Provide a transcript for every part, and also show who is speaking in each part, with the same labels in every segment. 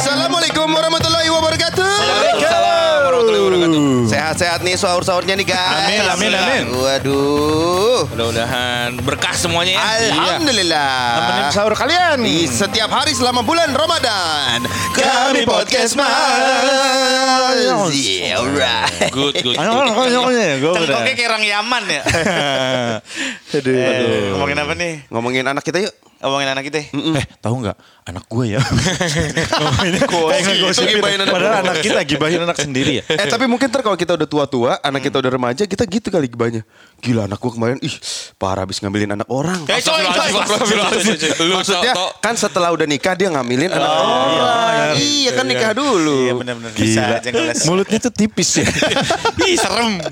Speaker 1: Assalamualaikum warahmatullahi wabarakatuh.
Speaker 2: Waalaikumsalam warahmatullahi wabarakatuh.
Speaker 1: Sehat-sehat nih sahur-sahurnya nih guys.
Speaker 2: Amin, amin, amin.
Speaker 1: Waduh.
Speaker 2: Mudah-mudahan berkah semuanya ya.
Speaker 1: Alhamdulillah.
Speaker 3: Temenin sahur kalian.
Speaker 1: Di setiap hari selama bulan Ramadan Kami podcast mas Yeah alright
Speaker 2: Good, good. Cengkoknya kayak orang Yaman ya.
Speaker 3: Aduh.
Speaker 2: Eh, ngomongin apa nih?
Speaker 1: Ngomongin anak kita yuk
Speaker 2: Ngomongin anak kita.
Speaker 3: Eh, tahu nggak? Anak gue ya. Ngomongin
Speaker 1: Gosip,
Speaker 3: ngegosipin.
Speaker 1: gibahin anak
Speaker 3: Padahal
Speaker 1: gue.
Speaker 3: anak kita gibahin anak sendiri ya.
Speaker 1: Eh tapi mungkin ntar kalau kita udah tua-tua Anak kita udah remaja Kita gitu kali banyak Gila anak gua kemarin Ih parah habis ngambilin anak orang
Speaker 2: Eh, coy,
Speaker 1: Maksudnya kan setelah udah nikah dia ngambilin anak orang. Iya kan nikah dulu.
Speaker 2: Iya benar-benar bisa
Speaker 3: Gila. Mulutnya tuh tipis ya.
Speaker 2: Ih serem.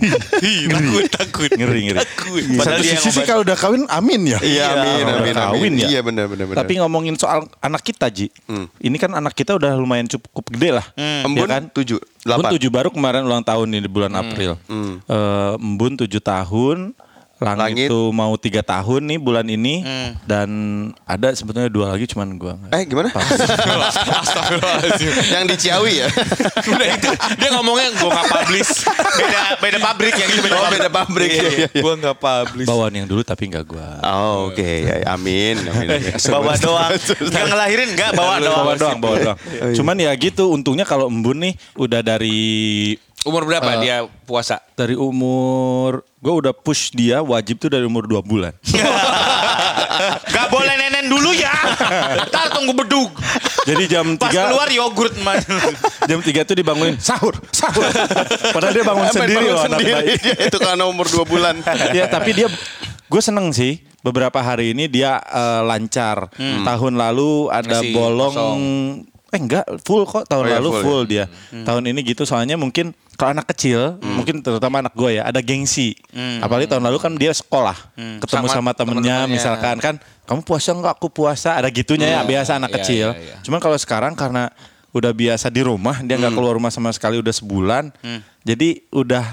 Speaker 2: Ih takut takut.
Speaker 3: Ngeri, ngeri. Satu
Speaker 2: Padahal dia yang
Speaker 3: sisi kalau udah kawin amin ya.
Speaker 1: Iya amin amin.
Speaker 3: kawin ya.
Speaker 1: Iya benar benar benar.
Speaker 3: Tapi ngomongin soal anak kita Ji. Ini kan anak kita udah lumayan cukup gede lah.
Speaker 1: Embun
Speaker 3: Ya kan?
Speaker 1: tujuh
Speaker 3: Embun
Speaker 1: delapan.
Speaker 3: tujuh baru kemarin ulang tahun nih di bulan April. Eh, Embun tujuh tahun. Langit,
Speaker 1: Langit.
Speaker 3: tuh mau tiga tahun nih bulan ini dan ada sebetulnya dua lagi cuman gua nggak-
Speaker 1: Eh gimana? Yang di Ciawi ya?
Speaker 2: Udah itu dia ngomongnya gue nggak publish. Beda beda pabrik yang itu beda
Speaker 1: Oh, beda pabrik.
Speaker 2: Iya,
Speaker 1: Iya, iya.
Speaker 2: Gue nggak publish.
Speaker 3: bawaan yang dulu tapi nggak gua.
Speaker 1: Oh, oke ya, amin amin. amin.
Speaker 2: Bawa doang. Gak ngelahirin nggak bawa doang.
Speaker 3: bawa doang, bawa doang. Cuman ya gitu, untungnya kalau embun nih udah dari
Speaker 2: Umur berapa dia puasa?
Speaker 3: dari umur gue udah push dia wajib tuh dari umur 2 bulan.
Speaker 2: Gak boleh nenen dulu ya. Ntar tunggu bedug.
Speaker 3: Jadi jam
Speaker 2: Pas
Speaker 3: 3
Speaker 2: keluar yogurt man.
Speaker 3: jam 3 tuh dibangunin sahur, sahur. Padahal dia bangun sendiri
Speaker 1: bangun
Speaker 3: loh anak
Speaker 1: sendiri
Speaker 3: bayi.
Speaker 1: dia itu karena umur 2 bulan.
Speaker 3: ya tapi dia gue seneng sih beberapa hari ini dia eh, lancar. Tahun lalu ada
Speaker 2: Masih
Speaker 3: bolong
Speaker 2: kosong.
Speaker 3: Eh enggak full kok tahun
Speaker 1: Oh, iya,
Speaker 3: lalu
Speaker 1: full,
Speaker 3: full, dia. Tahun ini gitu soalnya mungkin kalau anak kecil, mungkin terutama anak gue ya, ada gengsi. Apalagi tahun lalu kan dia sekolah, ketemu
Speaker 2: Sama
Speaker 3: sama, temennya,
Speaker 2: temen-temennya.
Speaker 3: misalkan kan, kamu puasa enggak? Aku puasa. Ada gitunya ya, biasa anak
Speaker 2: Iya,
Speaker 3: kecil.
Speaker 2: iya, iya.
Speaker 3: Cuman kalau sekarang karena udah biasa di rumah, dia nggak keluar rumah sama sekali udah sebulan, jadi udah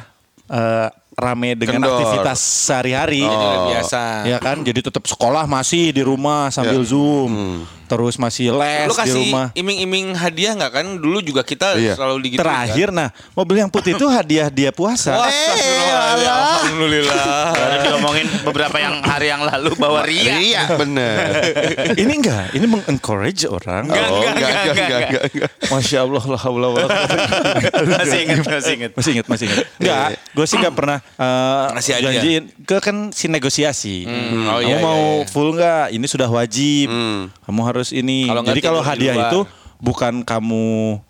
Speaker 3: eh, rame dengan
Speaker 1: Kendor.
Speaker 3: aktivitas sehari-hari.
Speaker 2: Jadi udah biasa.
Speaker 3: Ya kan, jadi tetap sekolah masih di rumah sambil zoom, terus masih les
Speaker 2: Lu
Speaker 3: di
Speaker 2: kasih
Speaker 3: rumah.
Speaker 2: iming-iming hadiah nggak kan? Dulu juga kita
Speaker 1: Iya.
Speaker 2: selalu digitu.
Speaker 3: Terakhir, nah mobil yang putih itu hadiah dia puasa.
Speaker 2: Wah, astagfirullahaladzim. Alhamdulillah. Baru diomongin beberapa yang hari yang lalu bahwa Ria.
Speaker 1: Iya benar.
Speaker 3: ini enggak, ini mengencourage orang.
Speaker 2: Enggak,
Speaker 1: Oh,
Speaker 2: enggak, enggak, enggak, enggak.
Speaker 3: Masya Allah, la haula wala
Speaker 2: Masih inget, masih inget.
Speaker 3: Masih inget, masih inget. Enggak, gue sih enggak pernah eh,
Speaker 2: hadiah.
Speaker 3: janjiin. Ke kan si negosiasi.
Speaker 2: oh
Speaker 3: Kamu
Speaker 2: iya,
Speaker 3: mau
Speaker 2: iya, iya.
Speaker 3: full enggak? Ini sudah wajib. Kamu harus ini.
Speaker 2: Kalau nggak
Speaker 3: Jadi kalau
Speaker 2: di
Speaker 3: hadiah
Speaker 2: luar.
Speaker 3: itu bukan kamu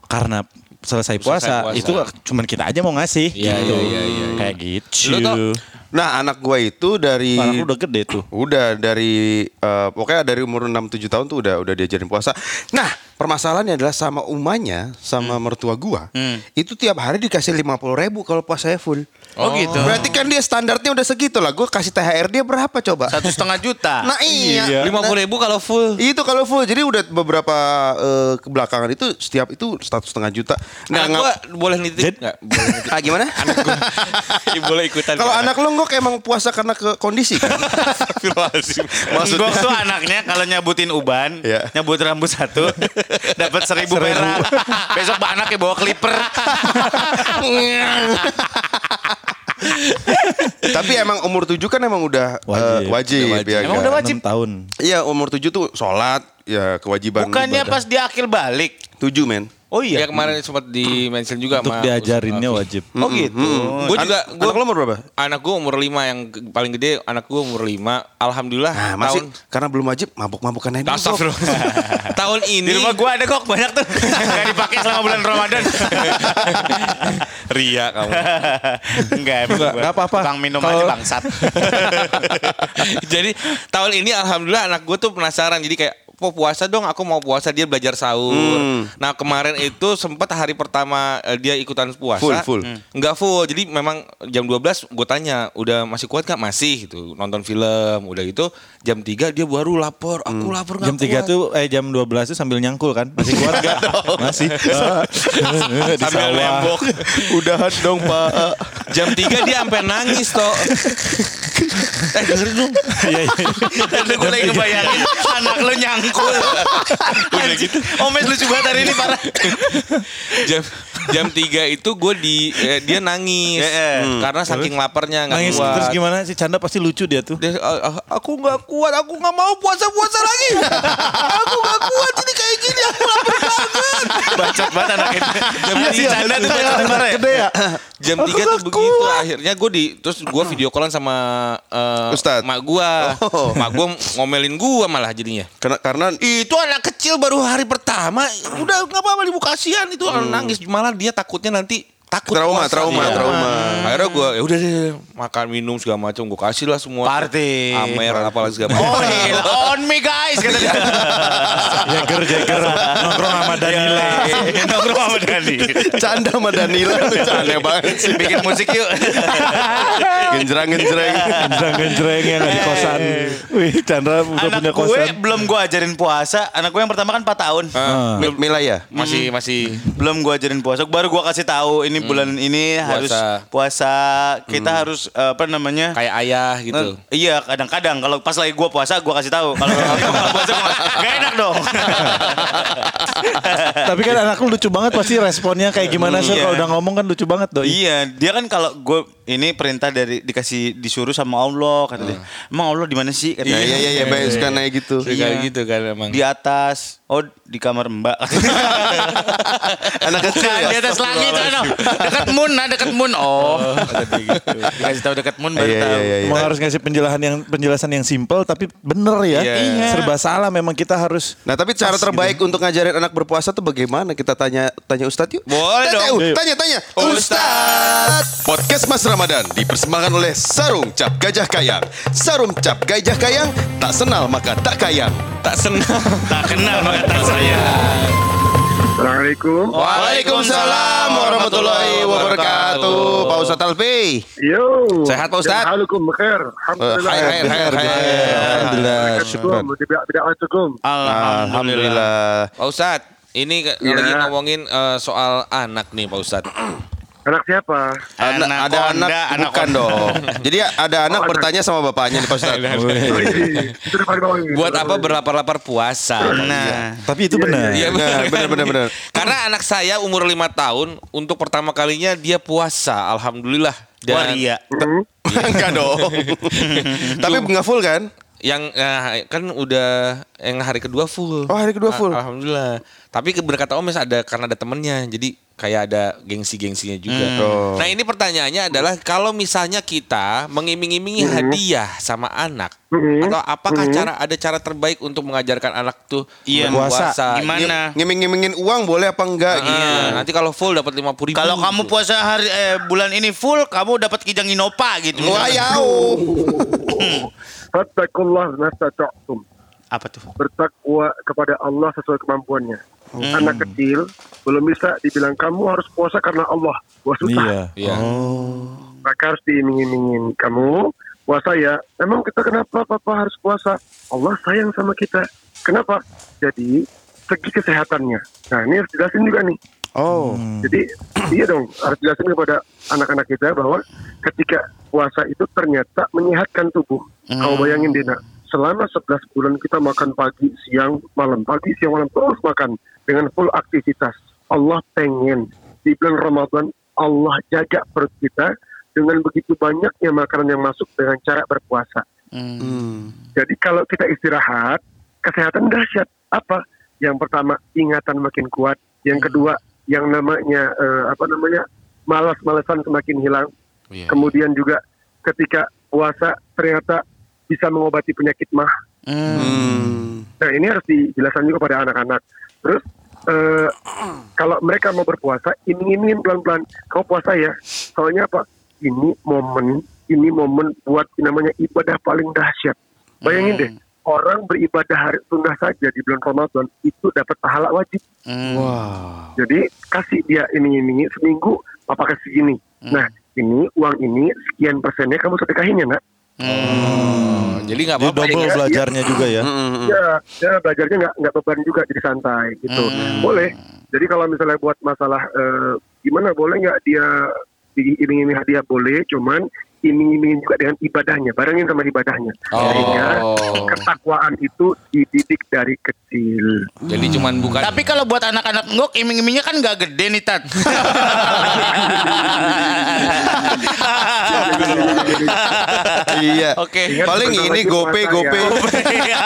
Speaker 3: karena selesai puasa,
Speaker 2: puasa.
Speaker 3: itu cuman kita aja mau ngasih.
Speaker 2: Iya,
Speaker 3: gitu.
Speaker 2: iya, iya, iya.
Speaker 3: Kayak gitu.
Speaker 2: Lu
Speaker 1: Nah anak gua itu dari
Speaker 3: Anak lu udah gede tuh.
Speaker 1: Udah dari eh, pokoknya dari umur 6 7 tahun tuh udah udah diajarin puasa. Nah, permasalahannya adalah sama umanya, sama mertua gua. Itu tiap hari dikasih 50 ribu kalau puasanya full.
Speaker 2: Oh, gitu.
Speaker 1: Berarti kan dia standarnya udah segitu lah. Gua kasih THR dia berapa coba?
Speaker 2: Satu setengah juta.
Speaker 1: Nah iya.
Speaker 2: Lima puluh ribu kalau full.
Speaker 1: Itu kalau full. Jadi udah beberapa eh, kebelakangan itu setiap itu satu setengah juta.
Speaker 2: Nah,
Speaker 1: ngap-
Speaker 2: gua boleh nitip
Speaker 3: Jadi-
Speaker 2: nggak? Boleh nitip.
Speaker 1: Ah, gimana?
Speaker 2: Anak gua boleh ikutan.
Speaker 1: Kalau anak lo nggak emang puasa karena ke kondisi kan?
Speaker 2: Maksud Gok tuh anaknya kalau nyabutin uban,
Speaker 1: Iya.
Speaker 2: nyabut rambut satu, dapat seribu perak. Besok anaknya bawa clipper.
Speaker 1: Tapi emang umur tujuh kan emang udah eh,
Speaker 3: Wajib.
Speaker 1: wajib,
Speaker 2: Udah wajib.
Speaker 1: ya
Speaker 2: Emang
Speaker 1: kan?
Speaker 2: udah wajib?
Speaker 3: 6 tahun.
Speaker 1: Iya umur tujuh tuh sholat ya kewajiban.
Speaker 2: Bukannya
Speaker 1: ibadah.
Speaker 2: pas dia akil balik.
Speaker 1: tujuh men.
Speaker 2: Oh iya. Ya kemarin sempat di mention juga
Speaker 3: Untuk
Speaker 2: sama
Speaker 3: diajarinnya
Speaker 2: Ustaz.
Speaker 3: wajib.
Speaker 2: Oh gitu. Gue juga
Speaker 1: An-
Speaker 2: gua,
Speaker 1: anak lo umur berapa?
Speaker 2: Anak gue umur 5 yang paling gede anak gue umur 5. Alhamdulillah
Speaker 1: Nah masih
Speaker 2: tahun
Speaker 1: karena belum wajib mabuk-mabukan aja.
Speaker 2: Astagfirullah. tahun ini
Speaker 4: Di rumah gua ada kok banyak tuh. Gak dipakai selama bulan Ramadan.
Speaker 2: Ria kamu.
Speaker 4: Enggak, emang
Speaker 3: Enggak,
Speaker 4: gua
Speaker 3: enggak apa-apa.
Speaker 4: Bang minum
Speaker 3: Kalau-
Speaker 4: aja bangsat.
Speaker 2: Jadi tahun ini alhamdulillah anak gue tuh penasaran. Jadi kayak Po puasa dong, aku mau puasa dia belajar sahur.
Speaker 1: Hmm.
Speaker 2: Nah kemarin itu sempat hari pertama eh, dia ikutan puasa,
Speaker 1: Full, full.
Speaker 2: Hmm. nggak full. Jadi memang jam 12 gue tanya, udah masih kuat nggak? Masih gitu, nonton film, udah gitu jam 3 dia baru lapor, aku lapor nggak
Speaker 3: Jam 3
Speaker 2: kuat.
Speaker 3: tuh eh jam 12 tuh sambil nyangkul kan? Masih kuat enggak? Masih. Di
Speaker 2: Sambil
Speaker 3: sawah.
Speaker 2: nembok.
Speaker 1: Udahan dong pak.
Speaker 2: Jam 3 dia sampai nangis toh. Eh dengerin dong.
Speaker 3: Iya iya.
Speaker 4: Gue lagi ngebayangin anak lu nyangkul. Udah gitu. Omes lucu banget hari ini parah.
Speaker 2: jam jam 3 itu gue di eh, dia nangis
Speaker 4: eh.
Speaker 2: karena saking laparnya nggak
Speaker 3: Nangis
Speaker 2: kuat.
Speaker 3: terus gimana sih Canda pasti lucu dia tuh.
Speaker 2: Dia, "Ah, ah, aku nggak kuat, aku nggak mau puasa puasa lagi. aku nggak kuat ini kayak gini, aku lapar banget.
Speaker 4: Bacot banget anak ini.
Speaker 2: Jam
Speaker 4: Si
Speaker 2: tiga,
Speaker 4: Canda tuh bacot banget ya.
Speaker 3: gede ya.
Speaker 2: jam 3 tuh begitu. Akhirnya gue di terus gue video callan sama eh,
Speaker 1: Ustadz.
Speaker 2: mak gue,
Speaker 1: Oh.
Speaker 2: mak gue ngomelin gue malah jadinya.
Speaker 1: Karena karena
Speaker 2: Itu anak kecil baru hari pertama, udah nggak apa-apa ibu kasihan itu
Speaker 1: Hmm.
Speaker 2: nangis malah dia takutnya nanti takut
Speaker 1: Trauma,
Speaker 2: puasa
Speaker 1: trauma,
Speaker 2: dia.
Speaker 1: trauma.
Speaker 2: Akhirnya gue ya udah deh makan minum segala macam gue kasih lah semua.
Speaker 4: Party.
Speaker 2: Amer apalah segala macam.
Speaker 4: Oh gila, on me guys kata dia.
Speaker 3: Jagger Jagger nongkrong sama Danila.
Speaker 4: Nongkrong sama Dani.
Speaker 1: canda sama Danila tuh aneh banget sih.
Speaker 4: Bikin musik yuk.
Speaker 1: Genjreng genjreng.
Speaker 3: Genjreng-genjreng yang ada di kosan. Wih Chandra udah
Speaker 4: Anak
Speaker 3: punya
Speaker 4: gue
Speaker 3: kosan.
Speaker 4: belum gue ajarin puasa. Anak gue yang pertama kan 4 tahun.
Speaker 2: Ah.
Speaker 1: Mi- Mila ya.
Speaker 2: Masih masih
Speaker 4: Belum gue ajarin puasa. Baru gue kasih tahu ini bulan ini harus puasa. Kita harus eh, apa namanya?
Speaker 2: kayak ayah gitu.
Speaker 4: Eh, iya kadang-kadang kalau pas lagi gue puasa gue kasih tahu kalau gua puasa gua gak enak dong
Speaker 3: Tapi kan anak lu lucu banget pasti responnya kayak gimana sih
Speaker 4: Iya.
Speaker 3: kalau udah ngomong kan lucu banget doi.
Speaker 4: iya dia kan kalau gue ini perintah dari dikasih disuruh sama Allah kata dia emang Allah di mana sih kata
Speaker 1: Iya
Speaker 4: dia.
Speaker 1: iya iya banyak suka naik gitu.
Speaker 2: Kayak gitu kan emang.
Speaker 4: di atas oh di kamar mbak
Speaker 1: Anak kecil
Speaker 4: Bukan,
Speaker 1: ya.
Speaker 4: di atas langit ano. Dekat moon nah dekat moon oh dia gitu dikasih tahu dekat moon baru
Speaker 1: Iya,
Speaker 4: tahu
Speaker 1: iya, iya, iya.
Speaker 3: Emang harus ngasih penjelasan yang penjelasan yang simple tapi bener ya.
Speaker 2: Iya.
Speaker 3: Serba salah memang kita harus
Speaker 1: Nah tapi cara terbaik untuk ngajarin anak berpuasa tuh bagaimana? Kita tanya tanya Ustadz yuk.
Speaker 2: Boleh
Speaker 1: Tanya,
Speaker 2: dong.
Speaker 1: Tanya tanya. Ustadz. Podcast Mas Ramadan dipersembahkan oleh Sarung Cap Gajah Kayang. Sarung Cap Gajah Kayang tak senal maka tak kayang.
Speaker 2: tak senang.
Speaker 4: tak kenal maka tak saya
Speaker 5: Assalamualaikum.
Speaker 1: Waalaikumsalam warahmatullahi wabarakatuh. Pak Ustadz Alfi.
Speaker 5: Yo.
Speaker 2: Sehat, Pak Ustadz?
Speaker 5: Halukum khair. Alhamdulillah.
Speaker 1: Khair khair khair. Alhamdulillah. Alhamdulillah.
Speaker 2: Pak Ustadz, ini
Speaker 5: Iya.
Speaker 2: lagi ngomongin eh, soal anak nih Pak Ustadz.
Speaker 5: Anak siapa?
Speaker 1: Anak, ada anak,
Speaker 4: Anaconda,
Speaker 1: bukan dong. Jadi ada anak
Speaker 5: Oh,
Speaker 1: bertanya sama bapaknya nih Pak
Speaker 5: bawah ini.
Speaker 2: Buat apa berlapar-lapar puasa?
Speaker 4: nah
Speaker 3: tapi itu benar.
Speaker 2: Iya
Speaker 1: Nah, benar, benar, benar.
Speaker 2: Karena anak saya umur lima tahun untuk pertama kalinya dia puasa, alhamdulillah.
Speaker 4: waria
Speaker 5: Hmm?
Speaker 1: Enggak dong. Tapi nggak full kan?
Speaker 2: yang eh, kan udah yang hari kedua full.
Speaker 1: Oh, hari kedua full.
Speaker 2: Ah, Alhamdulillah. Tapi berkata Omes ada karena ada temennya, jadi kayak ada gengsi-gengsinya juga.
Speaker 1: Oh.
Speaker 2: Nah ini pertanyaannya adalah kalau misalnya kita mengiming-imingi hadiah sama anak,
Speaker 5: Mhm.
Speaker 2: atau apakah cara ada cara terbaik untuk mengajarkan anak tuh
Speaker 4: Iya,
Speaker 2: berpuasa?
Speaker 3: puasa.
Speaker 4: gimana
Speaker 1: Ngiming-ngimingin uang boleh apa enggak gitu.
Speaker 2: Ah, nanti kalau full dapat lima puluh ribu.
Speaker 4: Kalau kamu puasa hari eh, bulan ini full, kamu dapat kijang inopa gitu.
Speaker 1: Wah, yau.
Speaker 5: Fattakullah.
Speaker 4: Apa tuh?
Speaker 5: Bertakwa kepada Allah sesuai kemampuannya. Anak kecil belum bisa dibilang kamu harus puasa karena Allah. Wah susah.
Speaker 3: Iya.
Speaker 2: Iya.
Speaker 5: Maka harus diiming-imingin. Kamu puasa ya. Emang kita kenapa papa harus puasa? Allah sayang sama kita. Kenapa? Jadi segi kesehatannya. Nah ini harus jelasin juga nih.
Speaker 1: Oh.
Speaker 5: Jadi iya dong harus jelasin kepada anak-anak kita bahwa ketika puasa itu ternyata menyehatkan tubuh. Kau bayangin Dina, selama 11 bulan kita makan pagi, siang, malam, pagi, siang, malam terus makan dengan full aktivitas. Allah pengen di bulan Ramadan Allah jaga perut kita dengan begitu banyaknya makanan yang masuk dengan cara berpuasa.
Speaker 1: Hmm.
Speaker 5: Jadi kalau kita istirahat, kesehatan dahsyat. Apa? Yang pertama, ingatan makin kuat. Yang kedua, yang namanya eh, apa namanya malas-malasan semakin hilang.
Speaker 2: Iya.
Speaker 5: Kemudian juga ketika puasa ternyata bisa mengobati penyakit mah.
Speaker 1: Hmm.
Speaker 5: Nah ini harus dijelaskan juga pada anak-anak. Terus eh, kalau mereka mau berpuasa, iming-imingin pelan-pelan. Kau puasa ya. Soalnya apa? Ini momen, ini momen buat namanya ibadah paling dahsyat. Bayangin deh, orang beribadah hari sunnah saja di bulan Ramadan itu dapat pahala wajib.
Speaker 1: Wah.
Speaker 5: Jadi kasih dia iming-imingi seminggu, papa kasih gini. Nah ini uang ini sekian persennya kamu sedekahin ya
Speaker 2: Oh, jadi nggak
Speaker 3: Jadi
Speaker 2: apa-apa.
Speaker 3: double
Speaker 5: Iya,
Speaker 3: belajarnya juga ya.
Speaker 1: Hmm.
Speaker 5: Ya, ya belajarnya nggak nggak beban juga jadi santai gitu. Boleh. Jadi kalau misalnya buat masalah eh, gimana boleh nggak dia diiming-iming hadiah boleh, cuman iming-imingin juga dengan ibadahnya, barengin sama ibadahnya. Sehingga ketakwaan itu dididik dari kecil.
Speaker 2: Jadi cuman bukan
Speaker 4: Tapi kalau buat anak-anak ngok iming-imingnya kan nggak gede nih Tat.
Speaker 1: iya.
Speaker 2: Oke.
Speaker 5: Ingat
Speaker 1: Paling ini
Speaker 5: lagi
Speaker 1: gope gope.
Speaker 5: ya.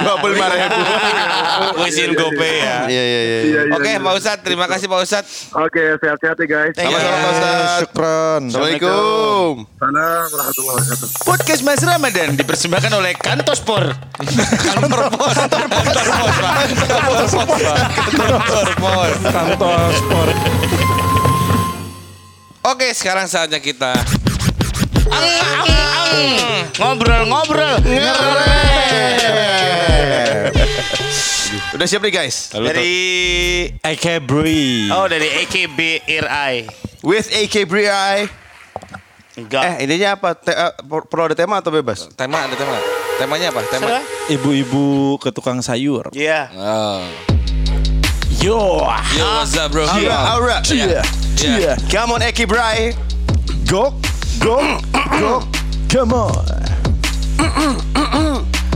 Speaker 1: Dua puluh lima ribu.
Speaker 2: Kuisin gope ya.
Speaker 1: Iya iya iya.
Speaker 5: Iya, iya,
Speaker 2: Oke,
Speaker 5: iya.
Speaker 2: Pak Ustadz, terima kasih Pak Ustadz.
Speaker 5: Oke, sehat-sehat ya guys.
Speaker 1: Sama-sama Pak Ustadz.
Speaker 3: Syukron.
Speaker 1: Assalamualaikum.
Speaker 5: Salam warahmatullahi wabarakatuh.
Speaker 4: Podcast Mas Ramadan dipersembahkan oleh Kantospor.
Speaker 2: Kantor pos, kantor pos, kantor pos. Kantor pos, Pak. Kantor pos.
Speaker 3: Kantor sport.
Speaker 2: Oke, sekarang saatnya kita
Speaker 4: Ngobrol-ngobrol.
Speaker 1: Udah siap nih guys.
Speaker 4: Dari
Speaker 3: AK Brui.
Speaker 4: Oh dari AKBRI.
Speaker 1: With AK Bri.
Speaker 4: Enggak.
Speaker 1: Eh ininya apa? Te- per- perlu ada tema atau bebas?
Speaker 2: tema ada tema. Temanya apa? Tema.
Speaker 3: Ibu-ibu ke tukang sayur.
Speaker 4: Iya.
Speaker 2: Oh.
Speaker 3: Yo.
Speaker 2: Yo, what's up, bro?
Speaker 1: Aura, aura.
Speaker 3: Iya. Iya.
Speaker 1: Come on AK Bri.
Speaker 3: Go. Go. Go. Come on.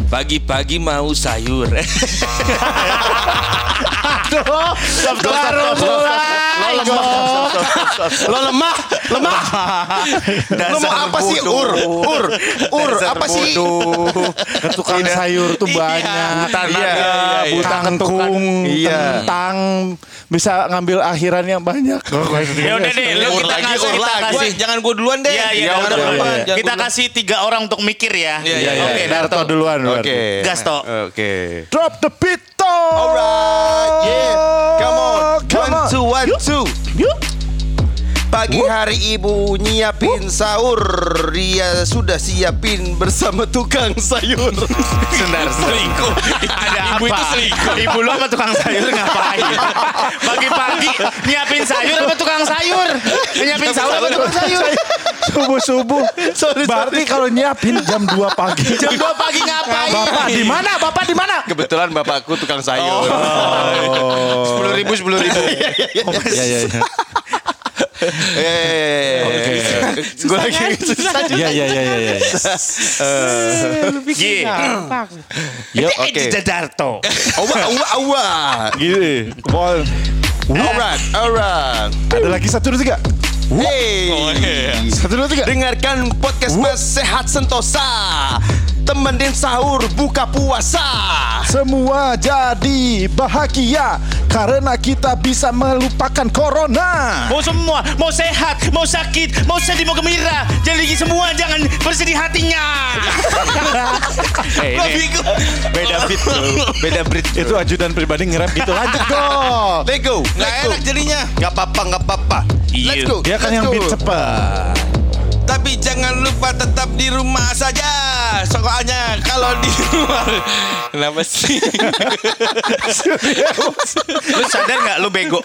Speaker 2: Pagi-pagi mau sayur.
Speaker 4: Baru mulai.
Speaker 1: Lo lemah, lemah. Lo mau apa sih? Ur, ur, ur. Apa sih?
Speaker 3: Tukang sayur tuh banyak.
Speaker 1: Iya,
Speaker 4: naga,
Speaker 1: iya, iya.
Speaker 3: Buta kangkung,
Speaker 1: Iya.
Speaker 3: kentang, bisa ngambil akhiran yang banyak.
Speaker 4: Ya udah deh, lu
Speaker 1: Ur
Speaker 4: kita
Speaker 1: lagi,
Speaker 4: kasih, kita
Speaker 1: lagi.
Speaker 4: kasih.
Speaker 2: Gua- jangan gua duluan deh.
Speaker 4: Iya, iya,
Speaker 2: Jangan
Speaker 4: udah, Kita kasih tiga orang untuk mikir ya.
Speaker 2: Iya, iya,
Speaker 4: Oke,
Speaker 2: iya.
Speaker 3: Darto duluan.
Speaker 1: Oke.
Speaker 3: berarti.
Speaker 4: Gas, Tok.
Speaker 1: Oke.
Speaker 3: Drop the beat.
Speaker 1: Alright, yeah. Come on.
Speaker 3: Come
Speaker 1: One,
Speaker 3: on.
Speaker 1: two, one, two.
Speaker 3: Yuk.
Speaker 1: Pagi hari ibu nyiapin sahur Dia sudah siapin bersama tukang sayur
Speaker 4: Sebentar,
Speaker 2: Selingkuh.
Speaker 4: Ada
Speaker 2: Ibu
Speaker 4: apa?
Speaker 2: itu selingkuh.
Speaker 4: Ibu lu sama tukang sayur ngapain? Pagi-pagi nyiapin sayur sama tukang sayur? Nyiapin sayur sama tukang sayur?
Speaker 3: Subuh-subuh. Berarti kalau nyiapin jam 2 pagi.
Speaker 4: Jam 2 pagi ngapain?
Speaker 3: Bapak di mana? Bapak di mana?
Speaker 1: Kebetulan bapakku tukang sayur
Speaker 2: Sepuluh ribu, sepuluh ribu.
Speaker 3: Iya, iya, iya.
Speaker 1: Eh, Gue lagi susah
Speaker 3: Iya, iya, iya, iya. iya.
Speaker 4: Gi.
Speaker 3: Yuk,
Speaker 1: Oke.
Speaker 4: Jadarto.
Speaker 1: Awa, awa, awa
Speaker 3: gini.
Speaker 1: Alright, alright
Speaker 3: Ada lagi satu dua tiga.
Speaker 1: Hey
Speaker 3: Satu dua tiga.
Speaker 1: Dengarkan podcast Mas Sehat Sentosa Temenin sahur buka puasa
Speaker 3: Semua jadi bahagia karena kita bisa melupakan corona.
Speaker 4: Mau semua, mau sehat, mau sakit, mau sedih, mau gembira. Jadi semua jangan bersedih hatinya. Eh, ini beda beat bro. Beda beat bro.
Speaker 3: Itu ajudan pribadi ngerap gitu. Lanjut
Speaker 1: go
Speaker 2: Nggak
Speaker 1: Let's go
Speaker 2: enak jadinya.
Speaker 1: Gak apa-apa, gak apa-apa
Speaker 4: Iya.
Speaker 1: Let's go
Speaker 3: Dia kan
Speaker 1: let's
Speaker 3: yang
Speaker 1: go.
Speaker 3: beat cepat.
Speaker 2: Tapi jangan lupa tetap di rumah saja. Soalnya kalau di luar Kenapa sih?
Speaker 4: Lu sadar nggak lu bego?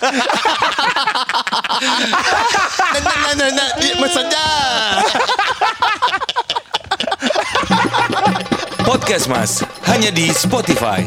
Speaker 1: Nah, nah, nah, di- Mas saja
Speaker 2: Podcast Mas hanya di Spotify.